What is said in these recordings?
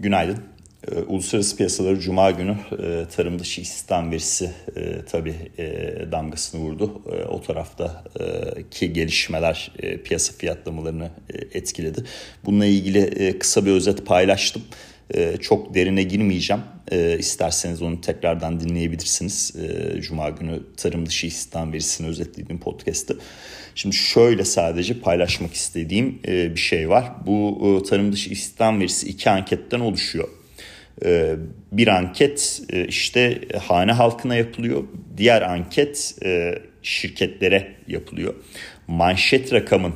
Günaydın. Ee, uluslararası piyasaları Cuma günü e, tarım dışı istihdam verisi e, tabii e, damgasını vurdu. O taraftaki gelişmeler piyasa fiyatlamalarını etkiledi. Bununla ilgili kısa bir özet paylaştım. E, çok derine girmeyeceğim. E, isterseniz onu tekrardan dinleyebilirsiniz. E, Cuma günü tarım dışı istihdam verisini özetlediğim podcast'ı. Şimdi şöyle sadece paylaşmak istediğim e, bir şey var. Bu e, tarım dışı istihdam verisi iki anketten oluşuyor. Bir anket e, işte hane halkına yapılıyor. Diğer anket şirketlere yapılıyor. Manşet rakamın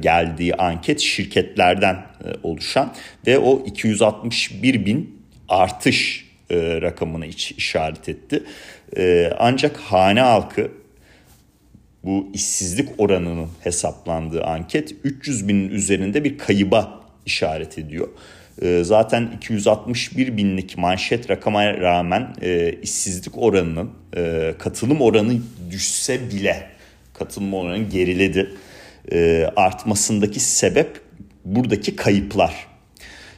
geldiği anket şirketlerden e, oluşan ve o 261 bin artış e, rakamını işaret etti. Ancak hane halkı bu işsizlik oranının hesaplandığı anket 300 binin üzerinde bir kayıba işaret ediyor. Zaten 261 binlik manşet rakama rağmen işsizlik oranının katılım oranı düşse bile katılım oranı geriledi e, artmasındaki sebep buradaki kayıplar.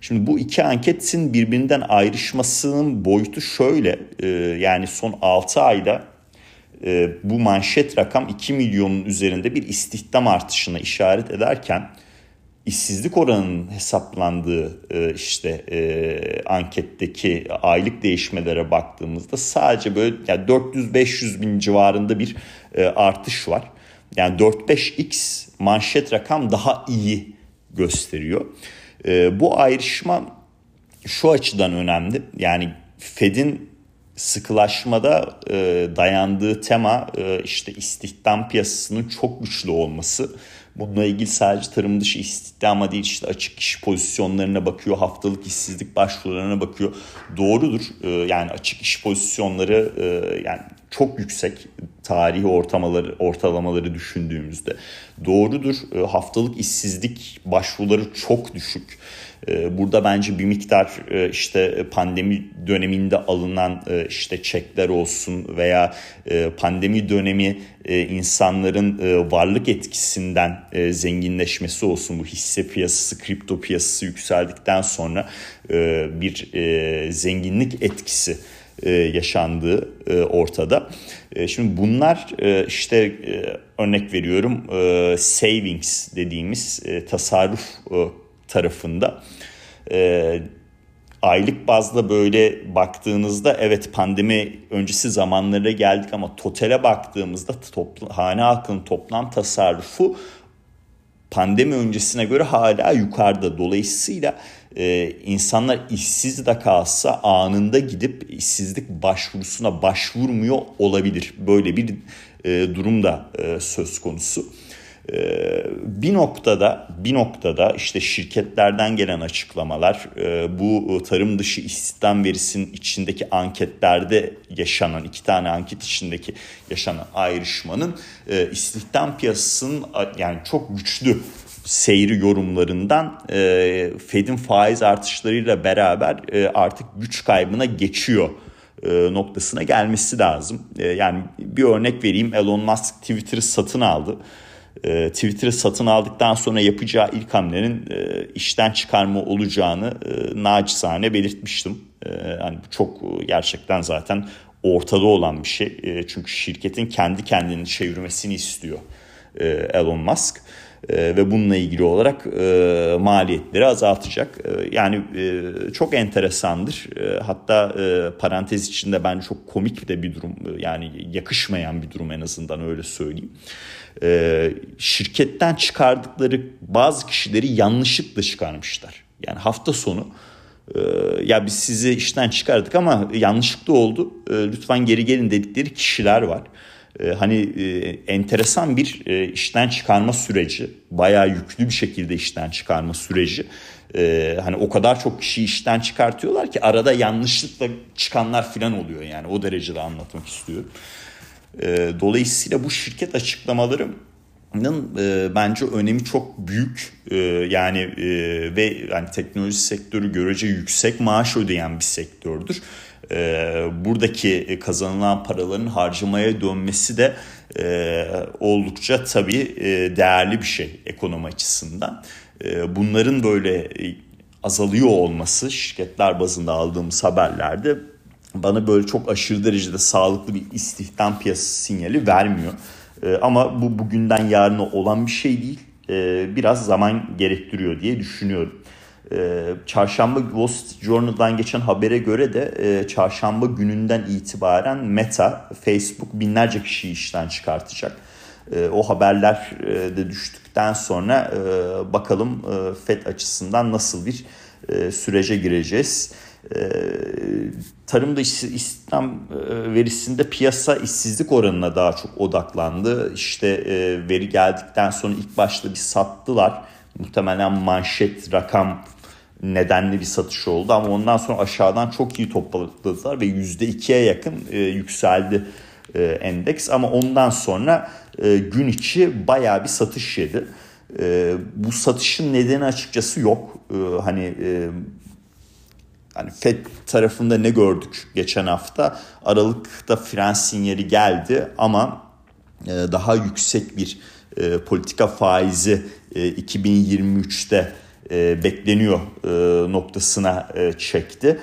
Şimdi bu iki anketin birbirinden ayrışmasının boyutu şöyle e, yani son 6 ayda e, bu manşet rakam 2 milyonun üzerinde bir istihdam artışına işaret ederken işsizlik oranının hesaplandığı işte anketteki aylık değişmelere baktığımızda sadece böyle yani 400-500 bin civarında bir artış var. Yani 4-5x manşet rakam daha iyi gösteriyor. E, bu ayrışma şu açıdan önemli. Yani Fed'in sıkılaşmada e, dayandığı tema e, işte istihdam piyasasının çok güçlü olması. Bununla ilgili sadece tarım dışı istihdama değil işte açık iş pozisyonlarına bakıyor, haftalık işsizlik başvurularına bakıyor. Doğrudur e, yani açık iş pozisyonları e, yani çok yüksek tarihi ortalamaları, ortalamaları düşündüğümüzde. Doğrudur e, haftalık işsizlik başvuruları çok düşük. E, burada bence bir miktar e, işte pandemi döneminde alınan işte çekler olsun veya pandemi dönemi insanların varlık etkisinden zenginleşmesi olsun bu hisse piyasası, kripto piyasası yükseldikten sonra bir zenginlik etkisi e, yaşandığı e, ortada. E, şimdi bunlar işte örnek veriyorum savings dediğimiz tasarruf tarafında aylık bazda böyle baktığınızda evet pandemi öncesi zamanlara geldik ama totale baktığımızda topla, hane halkının toplam tasarrufu pandemi öncesine göre hala yukarıda. Dolayısıyla e, insanlar işsiz de kalsa anında gidip işsizlik başvurusuna başvurmuyor olabilir. Böyle bir e, durum da e, söz konusu. E, bir noktada bir noktada işte şirketlerden gelen açıklamalar e, bu tarım dışı istihdam verisinin içindeki anketlerde yaşanan iki tane anket içindeki yaşanan ayrışmanın e, istihdam piyasasının yani çok güçlü seyri yorumlarından e, Fed'in faiz artışlarıyla beraber e, artık güç kaybına geçiyor e, noktasına gelmesi lazım. E, yani bir örnek vereyim Elon Musk Twitter'ı satın aldı. E, Twitter'ı satın aldıktan sonra yapacağı ilk hamlenin e, işten çıkarma olacağını e, naçizane belirtmiştim. E, yani çok gerçekten zaten ortada olan bir şey. E, çünkü şirketin kendi kendini çevirmesini istiyor e, Elon Musk. E, ve bununla ilgili olarak e, maliyetleri azaltacak. E, yani e, çok enteresandır. E, hatta e, parantez içinde bence çok komik de bir durum. E, yani yakışmayan bir durum en azından öyle söyleyeyim. E, şirketten çıkardıkları bazı kişileri yanlışlıkla çıkarmışlar. Yani hafta sonu e, ya biz sizi işten çıkardık ama yanlışlıkla oldu. E, lütfen geri gelin dedikleri kişiler var. Ee, hani e, enteresan bir e, işten çıkarma süreci. Bayağı yüklü bir şekilde işten çıkarma süreci. Ee, hani o kadar çok kişi işten çıkartıyorlar ki arada yanlışlıkla çıkanlar falan oluyor yani o derecede anlatmak istiyorum. Ee, dolayısıyla bu şirket açıklamaları e, bence önemi çok büyük yani ve yani teknoloji sektörü görece yüksek maaş ödeyen bir sektördür e, buradaki kazanılan paraların harcamaya dönmesi de e, oldukça tabii e, değerli bir şey ekonomi açısından. E, bunların böyle azalıyor olması şirketler bazında aldığımız haberlerde bana böyle çok aşırı derecede sağlıklı bir istihdam piyasası sinyali vermiyor. E, ama bu bugünden yarına olan bir şey değil. E, biraz zaman gerektiriyor diye düşünüyorum. E, çarşamba Wall Street Journal'dan geçen habere göre de e, çarşamba gününden itibaren Meta, Facebook binlerce kişiyi işten çıkartacak. E, o haberler e, de düştükten sonra e, bakalım e, FED açısından nasıl bir e, sürece gireceğiz. E, tarımda istihdam e, verisinde piyasa işsizlik oranına daha çok odaklandı. İşte e, veri geldikten sonra ilk başta bir sattılar. Muhtemelen manşet rakam nedenli bir satış oldu ama ondan sonra aşağıdan çok iyi topladılar ve %2'ye yakın e, yükseldi e, endeks ama ondan sonra e, gün içi baya bir satış yedi. E, bu satışın nedeni açıkçası yok. E, hani e, hani Fed tarafında ne gördük geçen hafta? Aralıkta fren sinyali geldi ama e, daha yüksek bir e, politika faizi e, 2023'te e, bekleniyor e, noktasına e, çekti.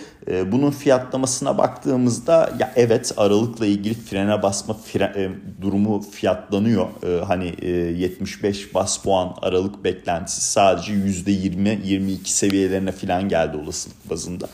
Bunun fiyatlamasına baktığımızda ya evet Aralık'la ilgili frene basma fren, durumu fiyatlanıyor. Hani e, 75 bas puan Aralık beklentisi sadece %20-22 seviyelerine falan geldi olasılık bazında.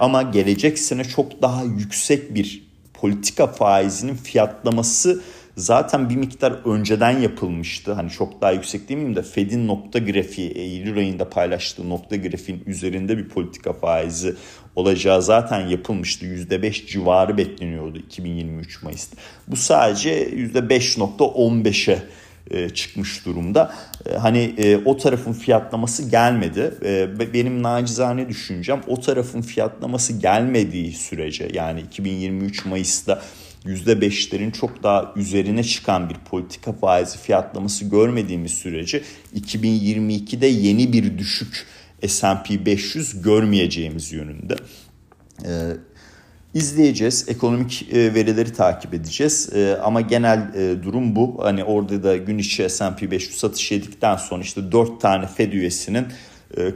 Ama gelecek sene çok daha yüksek bir politika faizinin fiyatlaması zaten bir miktar önceden yapılmıştı. Hani çok daha yüksek değil miyim de Fed'in nokta grafiği Eylül ayında paylaştığı nokta grafiğin üzerinde bir politika faizi olacağı zaten yapılmıştı. %5 civarı bekleniyordu 2023 Mayıs'ta. Bu sadece %5.15'e e, çıkmış durumda. E, hani e, o tarafın fiyatlaması gelmedi. Benim nacizane düşüncem o tarafın fiyatlaması gelmediği sürece yani 2023 Mayıs'ta %5'lerin çok daha üzerine çıkan bir politika faizi fiyatlaması görmediğimiz sürece 2022'de yeni bir düşük S&P 500 görmeyeceğimiz yönünde. Ee, izleyeceğiz, ekonomik e, verileri takip edeceğiz ee, ama genel e, durum bu. Hani orada da gün içi S&P 500 satış yedikten sonra işte 4 tane Fed üyesinin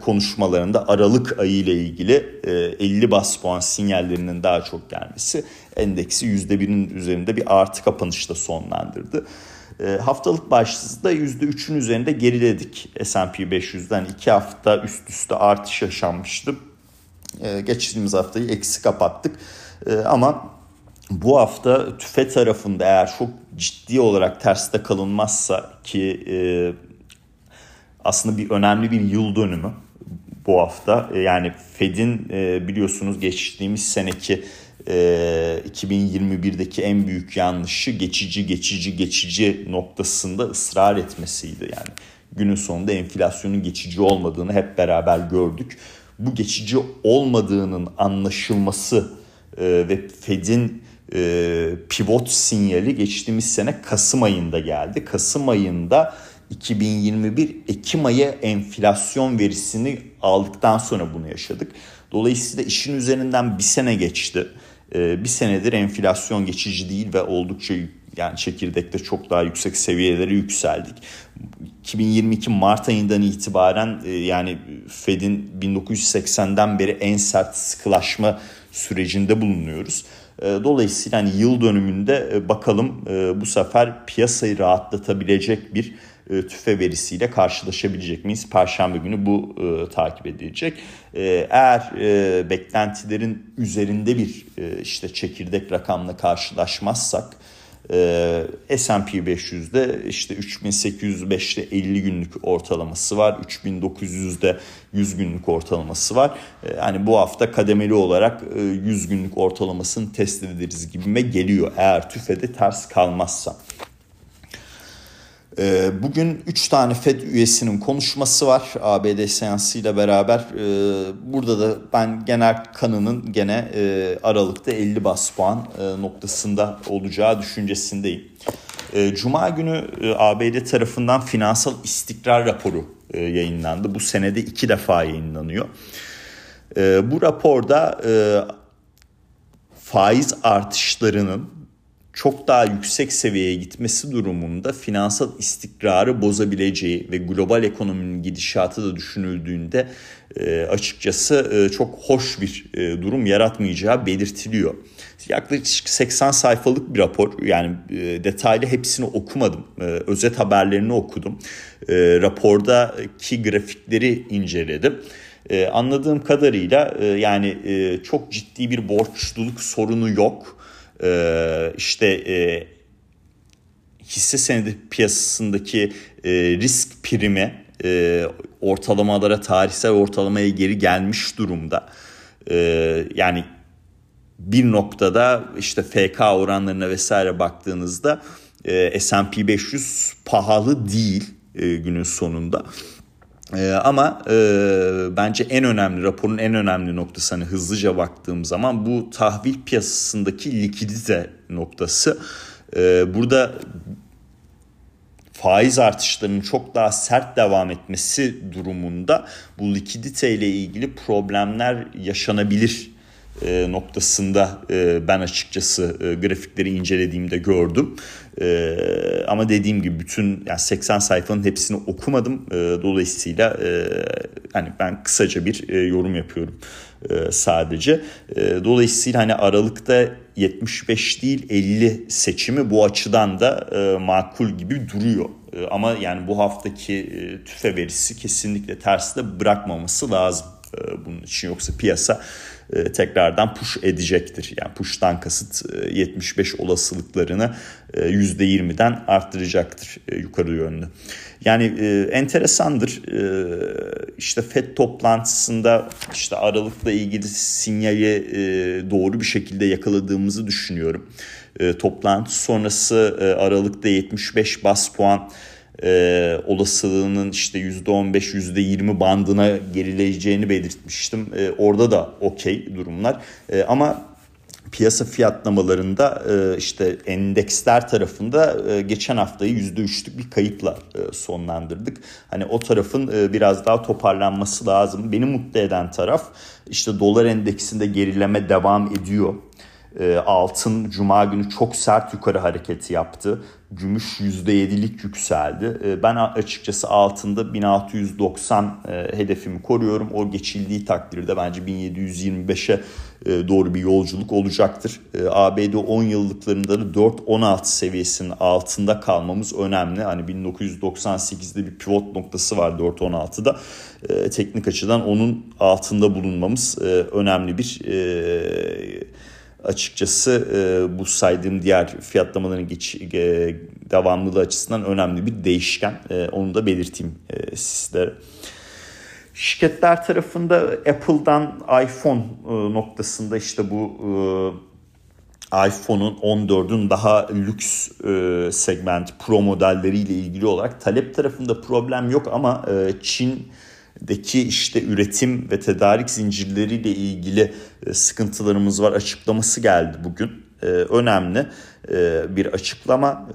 konuşmalarında Aralık ayı ile ilgili 50 e, bas puan sinyallerinin daha çok gelmesi endeksi %1'in üzerinde bir artı kapanışta sonlandırdı. E, haftalık başlığında %3'ün üzerinde geriledik S&P 500'den 2 hafta üst üste artış yaşanmıştı. Geçtiğimiz haftayı eksi kapattık ama bu hafta tüfe tarafında eğer çok ciddi olarak terste kalınmazsa ki aslında bir önemli bir yıl dönümü bu hafta. E, yani Fed'in e, biliyorsunuz geçtiğimiz seneki 2021'deki e, en büyük yanlışı geçici geçici geçici noktasında ısrar etmesiydi. Yani günün sonunda enflasyonun geçici olmadığını hep beraber gördük. Bu geçici olmadığının anlaşılması ve Fed'in pivot sinyali geçtiğimiz sene Kasım ayında geldi. Kasım ayında 2021 Ekim ayı enflasyon verisini aldıktan sonra bunu yaşadık. Dolayısıyla işin üzerinden bir sene geçti. Ee, bir senedir enflasyon geçici değil ve oldukça yani çekirdekte çok daha yüksek seviyelere yükseldik. 2022 Mart ayından itibaren e, yani Fed'in 1980'den beri en sert sıkılaşma sürecinde bulunuyoruz. E, dolayısıyla hani yıl dönümünde e, bakalım bu sefer piyasayı rahatlatabilecek bir e, tüfe verisiyle karşılaşabilecek miyiz? Perşembe günü bu e, takip edilecek. E, eğer e, beklentilerin üzerinde bir e, işte çekirdek rakamla karşılaşmazsak e, S&P 500'de işte 3805'te 50 günlük ortalaması var. 3900'de 100 günlük ortalaması var. E, yani bu hafta kademeli olarak e, 100 günlük ortalamasını test ederiz gibime geliyor. Eğer tüfede ters kalmazsa. Ee, bugün 3 tane Fed üyesinin konuşması var ABD seansıyla beraber. Ee, burada da ben genel kanının gene e, Aralık'ta 50 bas puan e, noktasında olacağı düşüncesindeyim. Ee, Cuma günü e, ABD tarafından finansal istikrar raporu yayınlandı. Bu senede iki defa yayınlanıyor. Bu raporda faiz artışlarının çok daha yüksek seviyeye gitmesi durumunda finansal istikrarı bozabileceği ve global ekonominin gidişatı da düşünüldüğünde e, açıkçası e, çok hoş bir e, durum yaratmayacağı belirtiliyor. Yaklaşık 80 sayfalık bir rapor yani detaylı hepsini okumadım özet haberlerini okudum rapordaki grafikleri inceledim. Anladığım kadarıyla yani çok ciddi bir borçluluk sorunu yok. Ee, işte e, hisse senedi piyasasındaki e, risk primi e, ortalamalara tarihsel ortalamaya geri gelmiş durumda. E, yani bir noktada işte FK oranlarına vesaire baktığınızda S&P 500 pahalı değil günün sonunda. Ee, ama e, bence en önemli raporun en önemli noktası hani hızlıca baktığım zaman bu tahvil piyasasındaki likidite noktası. Ee, burada faiz artışlarının çok daha sert devam etmesi durumunda bu likidite ile ilgili problemler yaşanabilir e, noktasında e, ben açıkçası e, grafikleri incelediğimde gördüm. Ama dediğim gibi bütün yani 80 sayfanın hepsini okumadım. Dolayısıyla hani ben kısaca bir yorum yapıyorum sadece. Dolayısıyla hani Aralık'ta 75 değil 50 seçimi bu açıdan da makul gibi duruyor. Ama yani bu haftaki e, tüfe verisi kesinlikle terste bırakmaması lazım bunun için yoksa piyasa e, tekrardan push edecektir. Yani push'tan kasıt 75 e, olasılıklarını %20'den arttıracaktır yukarı yönlü. Yani enteresandır. İşte FED toplantısında işte Aralık'la ilgili sinyali doğru bir şekilde yakaladığımızı düşünüyorum. Toplantı sonrası Aralık'ta 75 bas puan e, olasılığının işte %15 %20 bandına gerileyeceğini belirtmiştim. E, orada da okey durumlar e, ama piyasa fiyatlamalarında e, işte endeksler tarafında e, geçen haftayı %3'lük bir kayıpla e, sonlandırdık. Hani o tarafın biraz daha toparlanması lazım. Beni mutlu eden taraf işte dolar endeksinde gerileme devam ediyor. E, altın cuma günü çok sert yukarı hareketi yaptı. Gümüş %7'lik yükseldi. E, ben açıkçası altında 1690 e, hedefimi koruyorum. O geçildiği takdirde bence 1725'e doğru bir yolculuk olacaktır. ABD 10 yıllıklarında da 4.16 seviyesinin altında kalmamız önemli. Hani 1998'de bir pivot noktası var 4.16'da. Teknik açıdan onun altında bulunmamız önemli bir açıkçası e, bu saydığım diğer fiyatlamaların geç, e, devamlılığı açısından önemli bir değişken. E, onu da belirteyim e, sizlere. Şirketler tarafında Apple'dan iPhone e, noktasında işte bu e, iPhone'un 14'ün daha lüks e, segment pro modelleriyle ilgili olarak talep tarafında problem yok ama e, Çin deki işte üretim ve tedarik zincirleriyle ilgili e, sıkıntılarımız var açıklaması geldi bugün. Ee, önemli e, bir açıklama.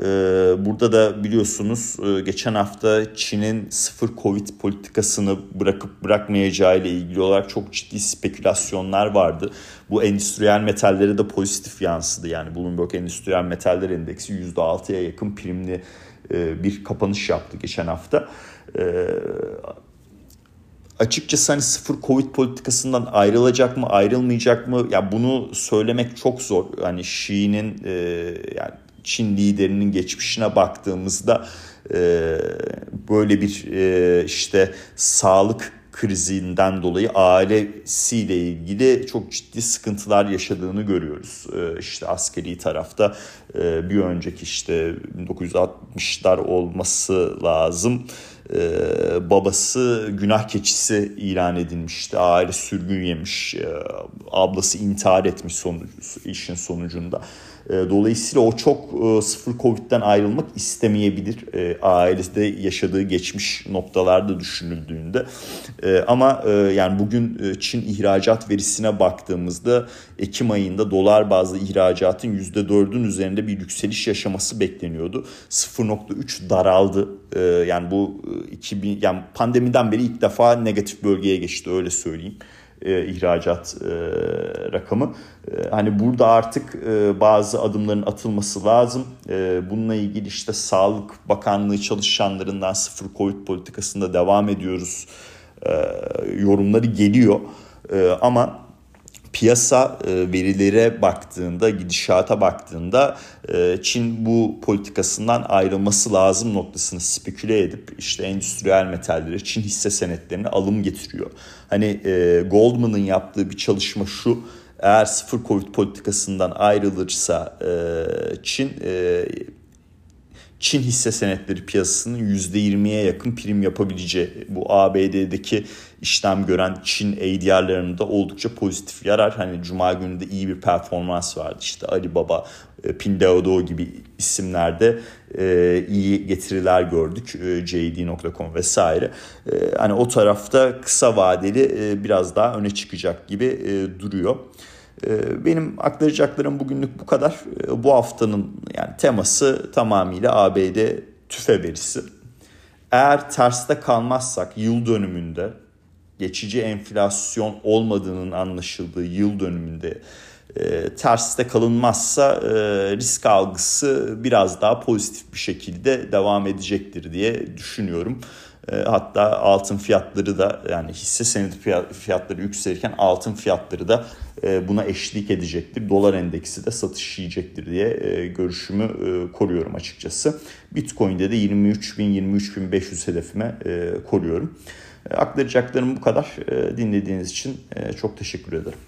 Burada da biliyorsunuz e, geçen hafta Çin'in sıfır Covid politikasını bırakıp bırakmayacağı ile ilgili olarak çok ciddi spekülasyonlar vardı. Bu endüstriyel metallere de pozitif yansıdı. Yani Bloomberg Endüstriyel Metaller Endeksi %6'ya yakın primli e, bir kapanış yaptı geçen hafta. Açıkçası hani sıfır Covid politikasından ayrılacak mı ayrılmayacak mı ya bunu söylemek çok zor. Hani Xi'nin e, yani Çin liderinin geçmişine baktığımızda e, böyle bir e, işte sağlık krizinden dolayı ailesiyle ilgili çok ciddi sıkıntılar yaşadığını görüyoruz. Ee, işte askeri tarafta e, bir önceki işte 1960'lar olması lazım. Ee, babası günah keçisi ilan edilmişti. Aile sürgün yemiş. Ee, ablası intihar etmiş sonucu, işin sonucunda. Ee, dolayısıyla o çok e, sıfır Covid'den ayrılmak istemeyebilir. E, ailesinde yaşadığı geçmiş noktalarda düşünüldüğünde. E, ama yani bugün Çin ihracat verisine baktığımızda Ekim ayında dolar bazlı ihracatın %4'ün üzerinde bir yükseliş yaşaması bekleniyordu. 0.3 daraldı. Yani bu 2000 yani pandemiden beri ilk defa negatif bölgeye geçti öyle söyleyeyim e, ihracat e, rakamı. E, hani burada artık e, bazı adımların atılması lazım. E, bununla ilgili işte Sağlık Bakanlığı çalışanlarından sıfır Covid politikasında devam ediyoruz e, yorumları geliyor. E, ama piyasa e, verilere baktığında, gidişata baktığında e, Çin bu politikasından ayrılması lazım noktasını speküle edip işte endüstriyel metalleri, Çin hisse senetlerini alım getiriyor. Hani e, Goldman'ın yaptığı bir çalışma şu, eğer sıfır Covid politikasından ayrılırsa Çin Çin hisse senetleri piyasasının %20'ye yakın prim yapabileceği bu ABD'deki işlem gören Çin ADR'larının da oldukça pozitif yarar. Hani Cuma günü de iyi bir performans vardı. İşte Alibaba, e, Pinduoduo gibi isimlerde e, iyi getiriler gördük. E, JD.com vesaire. E, hani o tarafta kısa vadeli biraz daha öne çıkacak gibi duruyor. Benim aktaracaklarım bugünlük bu kadar. Bu haftanın yani teması tamamıyla ABD tüfe verisi. Eğer terste kalmazsak yıl dönümünde geçici enflasyon olmadığının anlaşıldığı yıl dönümünde e, terste kalınmazsa e, risk algısı biraz daha pozitif bir şekilde devam edecektir diye düşünüyorum. E, hatta altın fiyatları da yani hisse senedi fiyatları yükselirken altın fiyatları da e, buna eşlik edecektir. Dolar endeksi de satış yiyecektir diye e, görüşümü koruyorum açıkçası. Bitcoin'de de 23.000-23.500 hedefime koruyorum. Aktaracaklarım bu kadar. Dinlediğiniz için çok teşekkür ederim.